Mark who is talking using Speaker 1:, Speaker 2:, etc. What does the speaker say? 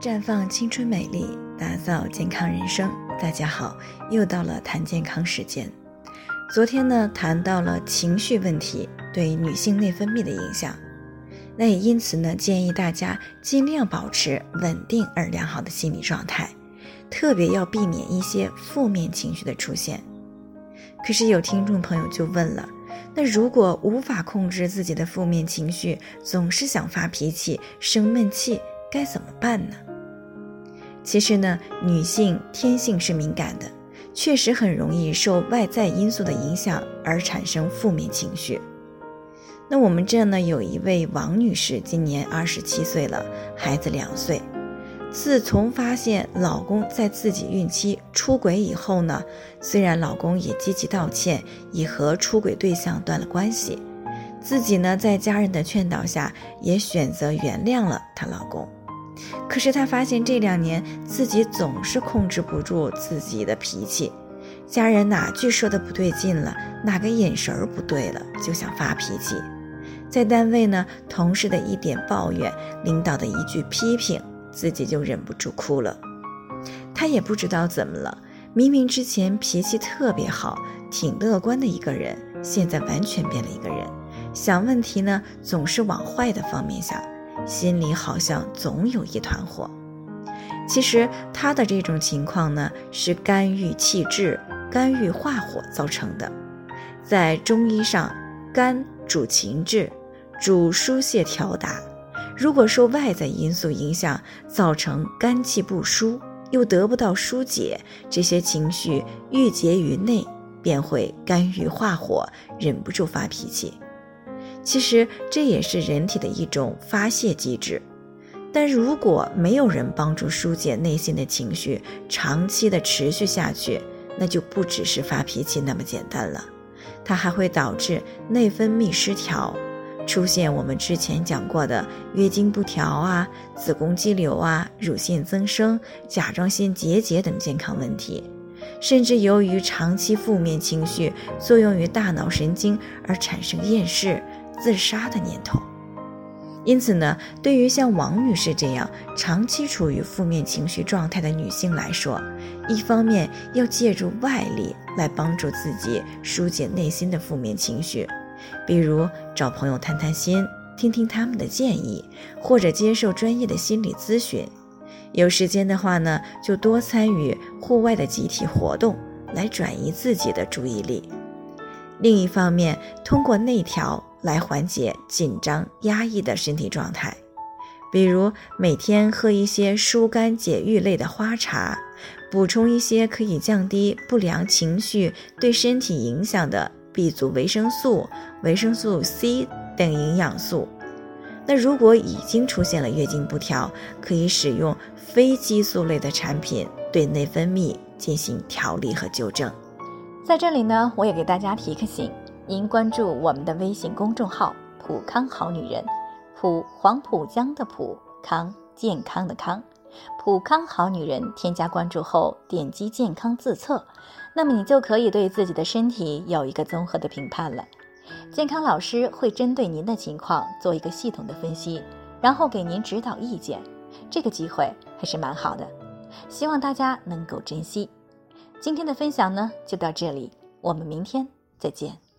Speaker 1: 绽放青春美丽，打造健康人生。大家好，又到了谈健康时间。昨天呢，谈到了情绪问题对女性内分泌的影响，那也因此呢，建议大家尽量保持稳定而良好的心理状态，特别要避免一些负面情绪的出现。可是有听众朋友就问了，那如果无法控制自己的负面情绪，总是想发脾气、生闷气，该怎么办呢？其实呢，女性天性是敏感的，确实很容易受外在因素的影响而产生负面情绪。那我们这呢，有一位王女士，今年二十七岁了，孩子两岁。自从发现老公在自己孕期出轨以后呢，虽然老公也积极道歉，已和出轨对象断了关系，自己呢在家人的劝导下，也选择原谅了她老公。可是他发现这两年自己总是控制不住自己的脾气，家人哪句说的不对劲了，哪个眼神儿不对了，就想发脾气。在单位呢，同事的一点抱怨，领导的一句批评，自己就忍不住哭了。他也不知道怎么了，明明之前脾气特别好，挺乐观的一个人，现在完全变了一个人，想问题呢总是往坏的方面想。心里好像总有一团火，其实他的这种情况呢，是肝郁气滞、肝郁化火造成的。在中医上，肝主情志，主疏泄调达。如果受外在因素影响，造成肝气不舒，又得不到疏解，这些情绪郁结于内，便会肝郁化火，忍不住发脾气。其实这也是人体的一种发泄机制，但如果没有人帮助疏解内心的情绪，长期的持续下去，那就不只是发脾气那么简单了，它还会导致内分泌失调，出现我们之前讲过的月经不调啊、子宫肌瘤啊、乳腺增生、甲状腺结节等健康问题，甚至由于长期负面情绪作用于大脑神经而产生厌世。自杀的念头，因此呢，对于像王女士这样长期处于负面情绪状态的女性来说，一方面要借助外力来帮助自己疏解内心的负面情绪，比如找朋友谈谈心，听听他们的建议，或者接受专业的心理咨询。有时间的话呢，就多参与户外的集体活动，来转移自己的注意力。另一方面，通过内调。来缓解紧张压抑的身体状态，比如每天喝一些疏肝解郁类的花茶，补充一些可以降低不良情绪对身体影响的 B 族维生素、维生素 C 等营养素。那如果已经出现了月经不调，可以使用非激素类的产品对内分泌进行调理和纠正。
Speaker 2: 在这里呢，我也给大家提个醒。您关注我们的微信公众号“普康好女人”，普黄浦江的普康健康的康，普康好女人。添加关注后，点击健康自测，那么你就可以对自己的身体有一个综合的评判了。健康老师会针对您的情况做一个系统的分析，然后给您指导意见。这个机会还是蛮好的，希望大家能够珍惜。今天的分享呢，就到这里，我们明天再见。